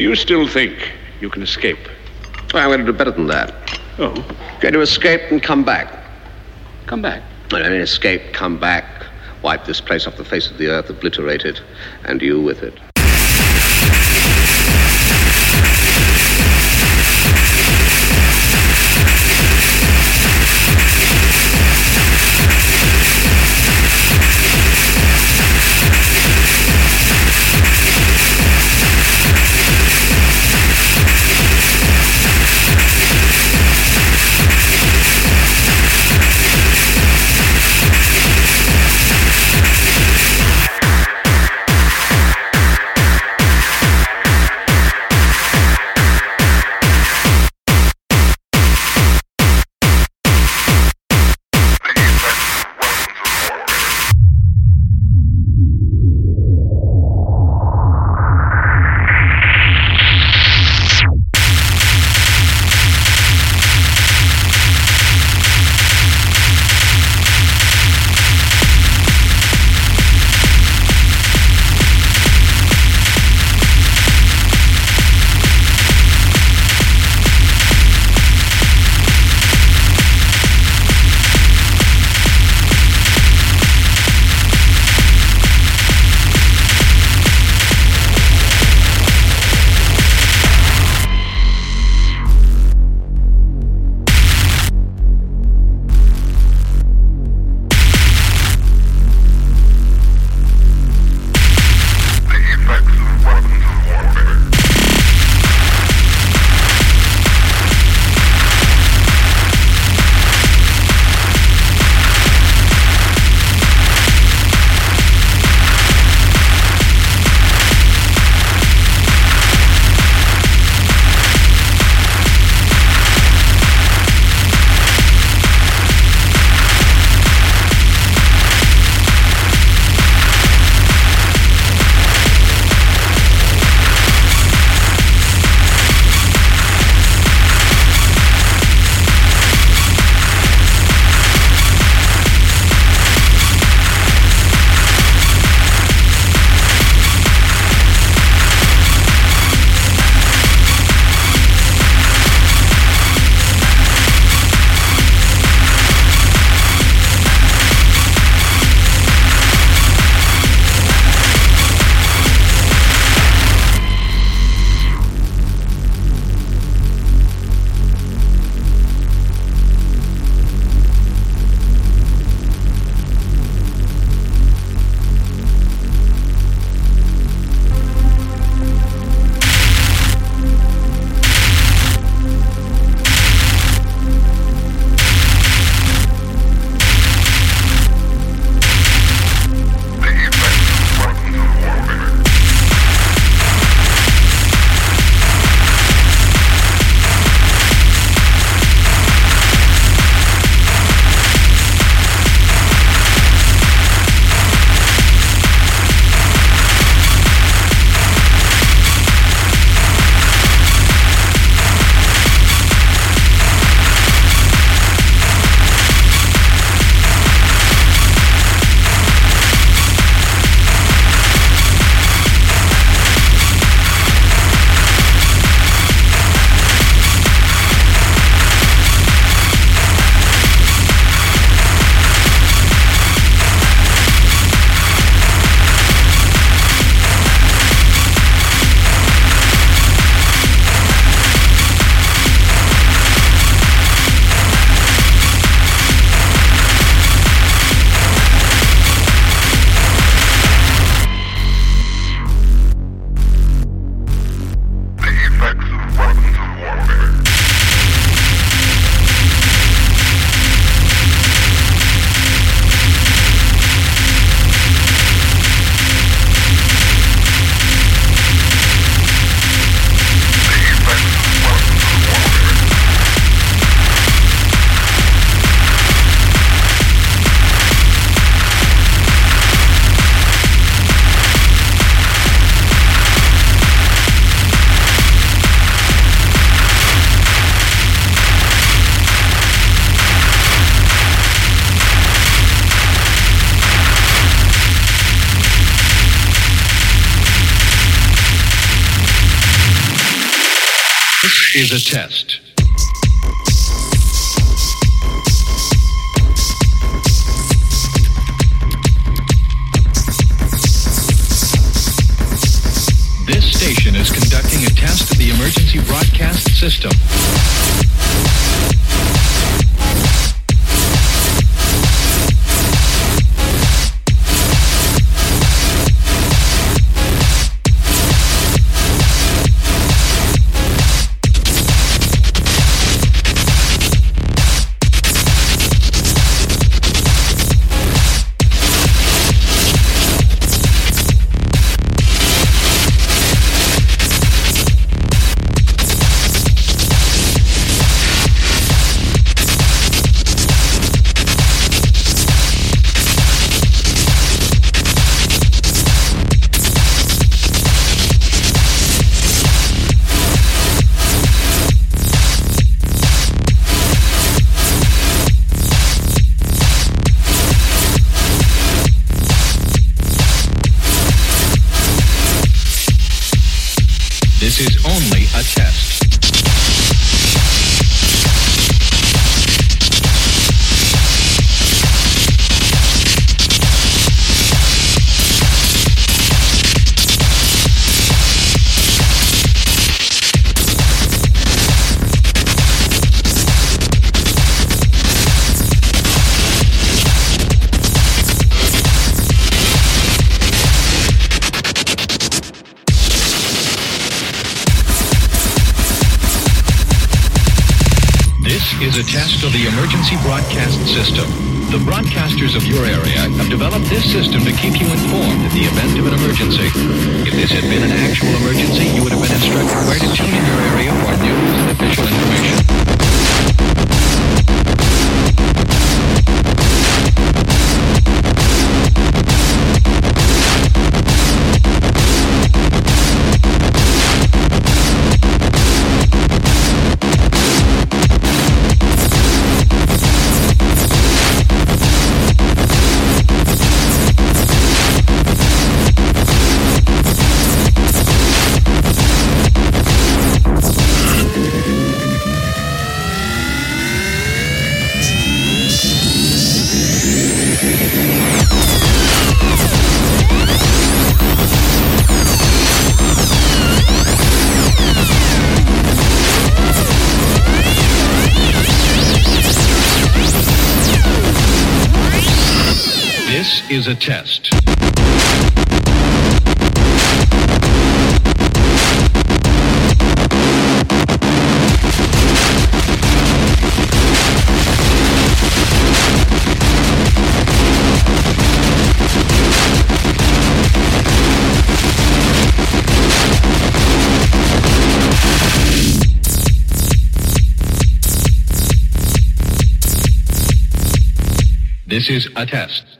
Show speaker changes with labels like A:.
A: Do you still think you can escape?
B: I'm going to do better than that.
A: Oh,
B: Going to escape and come back.
A: come back.
B: Well I mean, escape, come back, wipe this place off the face of the earth, obliterate it, and you with it.
C: Is a test. This station is conducting a test of the emergency broadcast system. Emergency broadcast system. The broadcasters of your area have developed this system to keep you informed in the event of an emergency. If this had been an actual emergency, you would have been instructed where to tune in your area for news and official information. This is a test. This is a test.